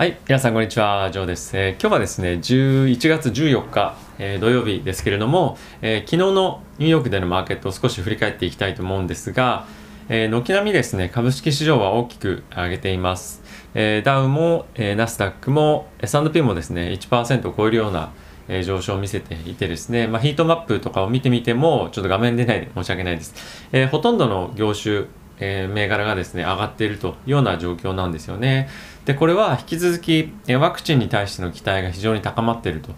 はい、皆さんこんにちは、ジョーです。えー今日はですね、11月14日、えー土曜日ですけれども、えー昨日のニューヨークでのマーケットを少し振り返っていきたいと思うんですが、え軒並みですね、株式市場は大きく上げています。えダウも、えナスダックも S&P もですね、1%を超えるような、え上昇を見せていてですね、まあ、ヒートマップとかを見てみても、ちょっと画面出ないで申し訳ないです。えほとんどの業種、えー銘柄がですね、上がっているというような状況なんですよね。で、これは引き続き、えワクチンに対しての期待が非常に高まっていると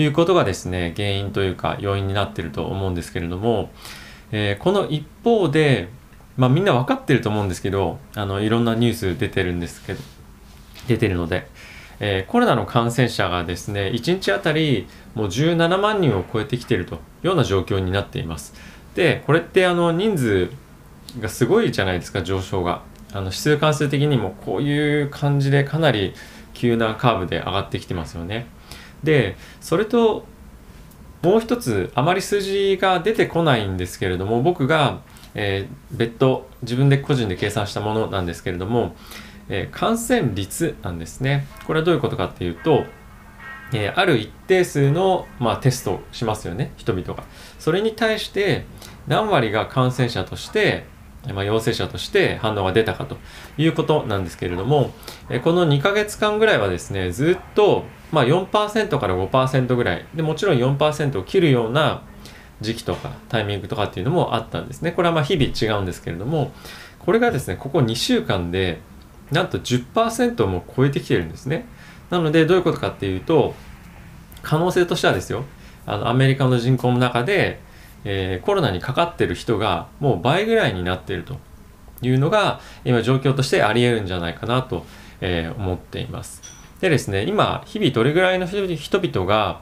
いうことがですね、原因というか要因になっていると思うんですけれども、えーこの一方で、まあみんな分かってると思うんですけど、あの、いろんなニュース出てるんですけど、出てるので、えーコロナの感染者がですね、1日あたりもう17万人を超えてきているというような状況になっています。で、これってあの人数がすごいじゃないですか、上昇が。あの指数関数的にもこういう感じでかなり急なカーブで上がってきてますよね。で、それともう一つあまり数字が出てこないんですけれども僕が、えー別途自分で個人で計算したものなんですけれども、えー感染率なんですねこれはどういうことかっていうと、えーある一定数の、まあ、テストをしますよね人々がそれに対して何割が感染者として、ま、陽性者として反応が出たかということなんですけれども、えこの2ヶ月間ぐらいはですねずっと、まあ、4%から5%ぐらいでもちろん4%を切るような時期とかタイミングとかっていうのもあったんですね。これはま日々違うんですけれどもこれがですねここ2週間でなんと10%も超えてきてるんですね。なのでどういうことかっていうと可能性としてはですよあのアメリカの人口の中で、えーコロナにかかってる人がもう倍ぐらいになっているというのが今状況としてあり得るんじゃないかなと、えー思っています。でですね今日々どれぐらいの人人々が、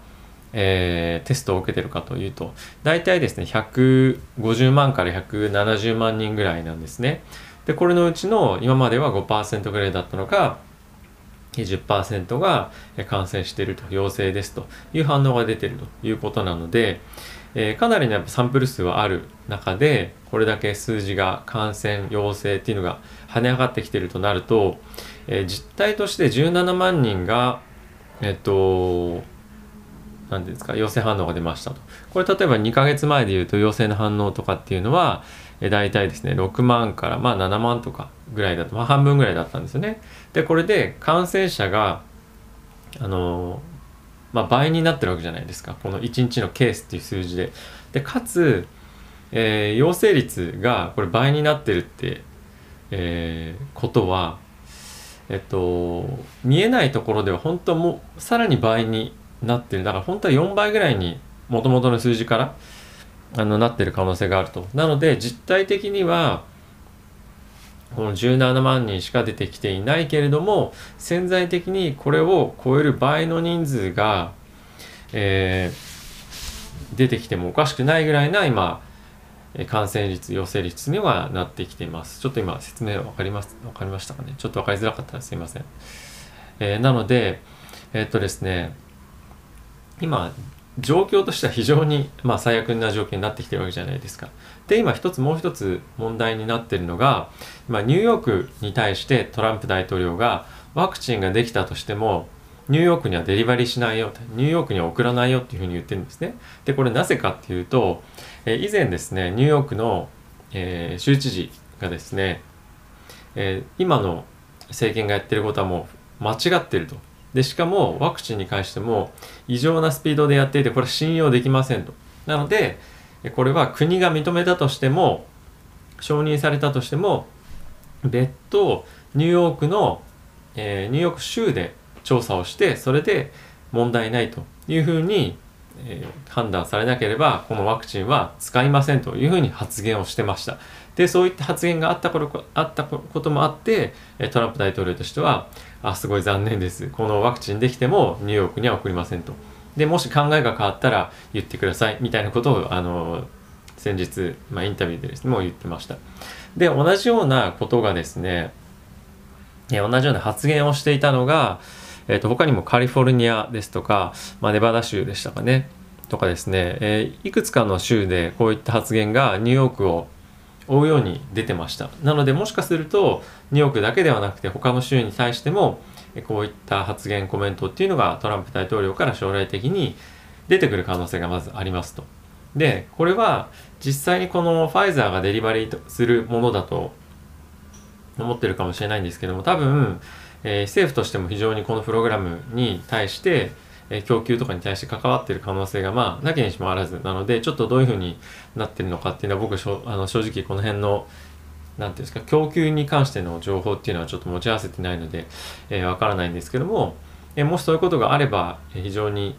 えーテストを受けてるかというと大体ですね150万から170万人ぐらいなんですね。でこれのうちの今までは5%ぐらいだったのが10%が感染していると陽性ですという反応が出ているということなので、えーかなりのサンプル数はある中でこれだけ数字が感染陽性っていうのが跳ね上がってきているとなると、えー実態として17万人がえっと何ですか陽性反応が出ましたと。これ例えば2ヶ月前で言うと陽性の反応とかっていうのはえー大体ですね6万からまあ7万とかぐらいだと、まあ、半分ぐらいだったんですよね。でこれで感染者があのまあ、倍になってるわけじゃないですか。この1日のケースっていう数字で。でかつ、えー陽性率がこれ倍になってるって、えーことはえっと見えないところでは本当もうさらに倍になってる。だから本当は4倍ぐらいにもともとの数字からあのなってる可能性があると。なので実態的にはこの17万人しか出てきていないけれども潜在的にこれを超える倍の人数が、えー出てきてもおかしくないぐらいな今感染率陽性率にはなってきています。ちょっと今説明分かります分かりましたかね？ちょっと分かりづらかったらすいません、えーなのでえーっとですね今状況としては非常に、まあ、最悪な状況になってきてるわけじゃないですか。で今一つもう一つ問題になってるのが今ニューヨークに対してトランプ大統領がワクチンができたとしてもニューヨークにはデリバリーしないよニューヨークには送らないよっていうふうに言ってるんですね。でこれなぜかっていうと、え以前ですねニューヨークの、えー州知事がですね、えー今の政権がやってることはもう間違ってると。でしかもワクチンに関しても異常なスピードでやっていてこれ信用できませんと。なのでこれは国が認めたとしても承認されたとしても別途ニューヨークの、えーニューヨーク州で調査をしてそれで問題ないというふうに、えー判断されなければこのワクチンは使いませんというふうに発言をしてました。でそういった発言があったことあったこともあってトランプ大統領としてはあすごい残念です。このワクチンできてもニューヨークには送りませんと。でもし考えが変わったら言ってくださいみたいなことをあの先日、まあ、インタビューでですねもう言ってました。で同じようなことがですね同じような発言をしていたのが、えー、と他にもカリフォルニアですとか、まあ、ネバダ州でしたかねとかですね、えーいくつかの州でこういった発言がニューヨークを追うように出てましたなのでもしかするとニューヨークだけではなくて他の州に対してもこういった発言コメントっていうのがトランプ大統領から将来的に出てくる可能性がまずありますと。でこれは実際にこのファイザーがデリバリーするものだと思ってるかもしれないんですけども多分、えー、政府としても非常にこのプログラムに対して、えー、供給とかに対して関わっている可能性がまあなきにしもあらずなのでちょっとどういうふうになってるのかっていうのは僕しょあの正直この辺の何ていうんですか供給に関しての情報っていうのはちょっと持ち合わせてないのでわ、えー、からないんですけども、えもしそういうことがあれば、え非常に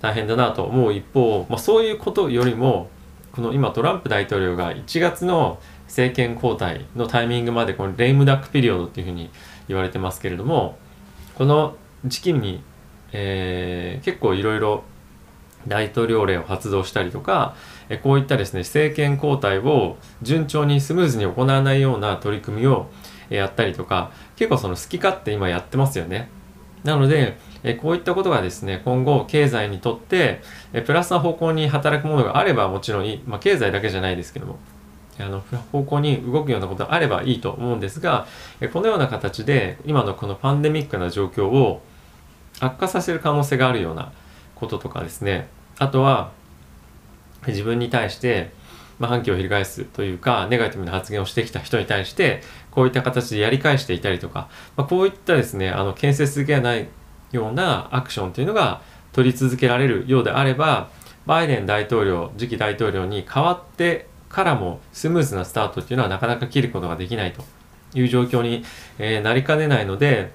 大変だなと思う一方、まあ、そういうことよりもこの今トランプ大統領が1月の政権交代のタイミングまでこのレイムダックピリオドっていうふうに言われてますけれどもこの時期に、えー、結構いろいろ大統領令を発動したりとかこういったですね政権交代を順調にスムーズに行わないような取り組みをやったりとか結構その好き勝手今やってますよね。なのでこういったことがですね今後経済にとってプラスな方向に働くものがあればもちろんいい、まあ、経済だけじゃないですけどもあの方向に動くようなことがあればいいと思うんですがこのような形で今のこのパンデミックな状況を悪化させる可能性があるようなこととかですね。あとは自分に対して、まあ、反旗を翻すというかネガティブな発言をしてきた人に対してこういった形でやり返していたりとか、まあ、こういったですねあの建設的ではないようなアクションというのが取り続けられるようであればバイデン大統領次期大統領に代わってからもスムーズなスタートっていうのはなかなか切ることができないという状況に、え、なりかねないので、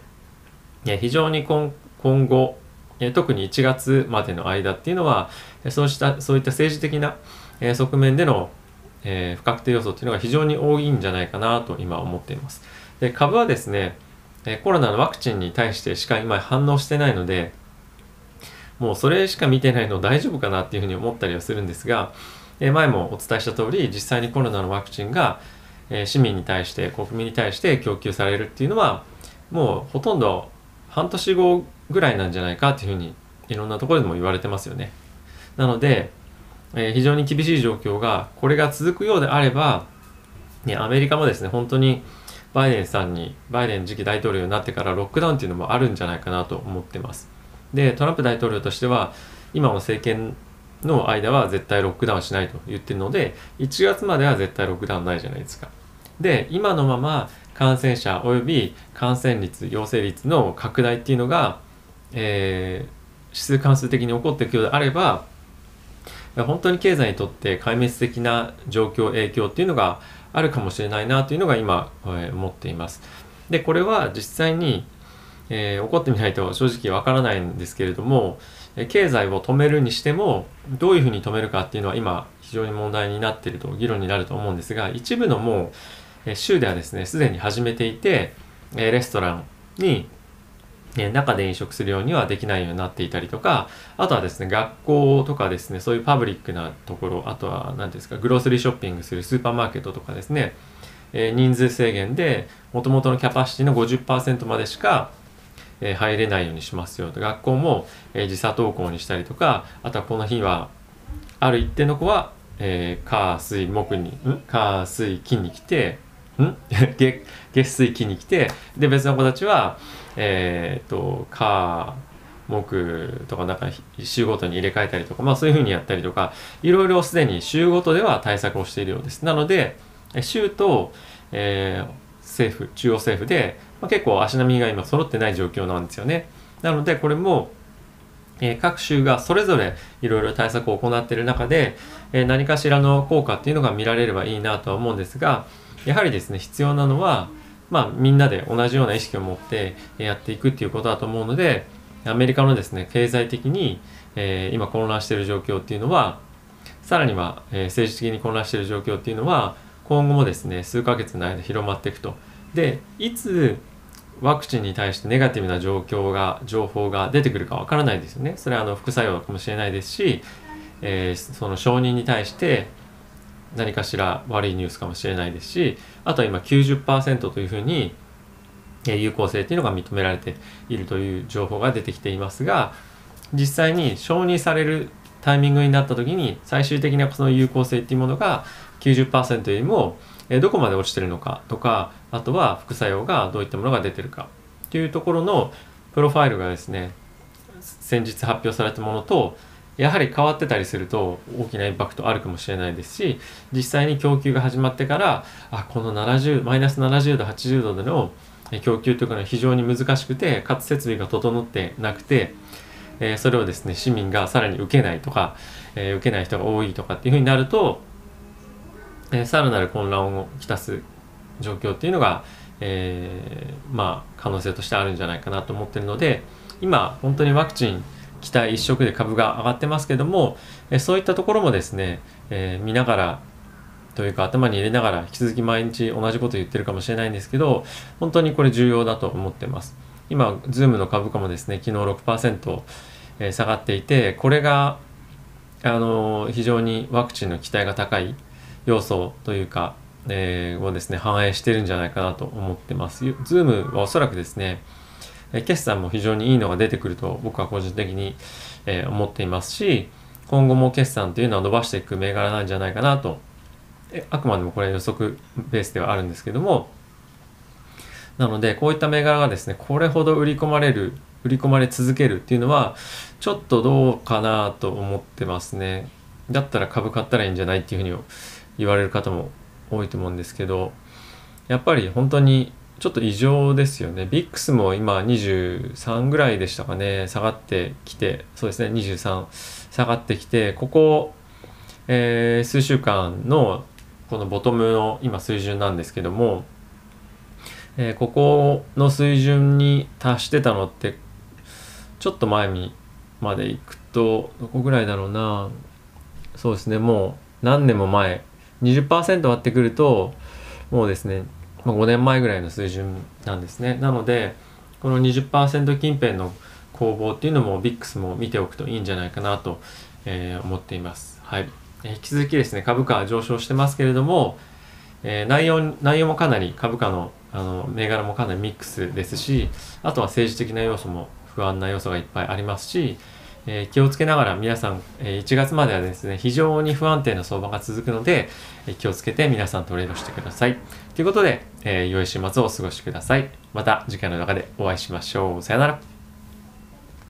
非常に今後え特に1月までの間っていうのはそうしたそういった政治的なえ側面でのえ不確定要素っていうのが非常に多いんじゃないかなと今思っています。で株はですねえコロナのワクチンに対してしか今反応してないのでもうそれしか見てないの大丈夫かなっていうふうに思ったりはするんですが前もお伝えした通り実際にコロナのワクチンが市民に対して国民に対して供給されるっていうのはもうほとんど半年後ぐらいなんじゃないかっていうふうにいろんなところでも言われてますよね。なので、え、非常に厳しい状況がこれが続くようであれば、ね、アメリカもですね本当にバイデンさんにバイデン次期大統領になってからロックダウンっていうのもあるんじゃないかなと思ってます。でトランプ大統領としては今の政権の間は絶対ロックダウンしないと言ってるので1月までは絶対ロックダウンないじゃないですか。で今のまま感染者および感染率陽性率の拡大っていうのがえー、指数関数的に起こっていくようであれば本当に経済にとって壊滅的な状況影響っていうのがあるかもしれないなというのが今、えー、思っています。でこれは実際に、えー、起こってみないと正直わからないんですけれども経済を止めるにしてもどういうふうに止めるかっていうのは今非常に問題になっていると議論になると思うんですが一部のもう州ではですねすでに始めていてレストランに、中で飲食するようにはできないようになっていたりとかあとはですね学校とかですねそういうパブリックなところあとは何ですかグロースリーショッピングするスーパーマーケットとかですね、え、人数制限でもともとのキャパシティの50%までしか、え、入れないようにしますよと。学校も、え、時差登校にしたりとかあとはこの日はある一定の子は、え、火水木にん？火水金に来てん？月月水金に来てで別の子たちはえっ、ー、と火木とかなんか週ごとに入れ替えたりとか、まあそういうふうにやったりとか、いろいろすでに週ごとでは対策をしているようです。なので、州と、えー、政府、中央政府で、まあ、結構足並みが今揃ってない状況なんですよね。なのでこれも、えー、各州がそれぞれいろいろ対策を行っている中で、えー、何かしらの効果っていうのが見られればいいなとは思うんですが、やはりですね、必要なのは、まあ、みんなで同じような意識を持ってやっていくっていうことだと思うのでアメリカのですね経済的に、えー、今混乱している状況っていうのはさらには、えー、政治的に混乱している状況っていうのは今後もですね数ヶ月の間広まっていくとでいつワクチンに対してネガティブな状況が情報が出てくるかわからないですよね。それはあの副作用かもしれないですし、えー、その承認に対して何かしら悪いニュースかもしれないですしあとは今90%というふうに有効性っていうのが認められているという情報が出てきていますが実際に承認されるタイミングになった時に最終的なその有効性っていうものが90%よりもどこまで落ちてるのかとかあとは副作用がどういったものが出てるかというところのプロファイルがですね先日発表されたものとやはり変わってたりすると大きなインパクトあるかもしれないですし実際に供給が始まってからあこの70マイナス70度80度での供給というのは非常に難しくてかつ設備が整ってなくて、えー、それをですね市民がさらに受けないとか、えー、受けない人が多いとかっていうふうになると、え、さらなる混乱をきたす状況っていうのが、えー、まあ可能性としてあるんじゃないかなと思ってるので今本当にワクチン期待一色で株が上がってますけども、えそういったところもですね、え、見ながらというか頭に入れながら引き続き毎日同じこと言ってるかもしれないんですけど本当にこれ重要だと思ってます。今ズームの株価もですね昨日6%、え、下がっていてこれがあの、非常にワクチンの期待が高い要素というか、えー、をですね反映してるんじゃないかなと思ってます。ズームはおそらくですね決算も非常にいいのが出てくると僕は個人的に、え思っていますし今後も決算というのは伸ばしていく銘柄なんじゃないかなと。あくまでもこれ予測ベースではあるんですけども。なのでこういった銘柄がですねこれほど売り込まれる売り込まれ続けるっていうのはちょっとどうかなと思ってますね。だったら株買ったらいいんじゃないっていうふうに言われる方も多いと思うんですけどやっぱり本当にちょっと異常ですよね。ビックスも今23ぐらいでしたかね、下がってきて、そうですね、23下がってきて、ここ、えー、数週間のこのボトムの今水準なんですけども、えー、ここの水準に達してたのって、ちょっと前にまで行くと、どこぐらいだろうな、そうですね、もう何年も前、20%割ってくると、もうですね、まあ、5年前ぐらいの水準なんですね。なので、この20%近辺の攻防っていうのも VIX も見ておくといいんじゃないかなと、えー、思っています。はい。え、引き続きですね、株価は上昇してますけれども、えー、内容、内容もかなり株価のあの銘柄もかなりミックスですし、あとは政治的な要素も不安な要素がいっぱいありますし、えー、気をつけながら皆さん、えー、1月まではですね、非常に不安定な相場が続くので、えー、気をつけて皆さんトレードしてください。ということで、え良い週末をお過ごしください。また次回の中でお会いしましょう。さよなら。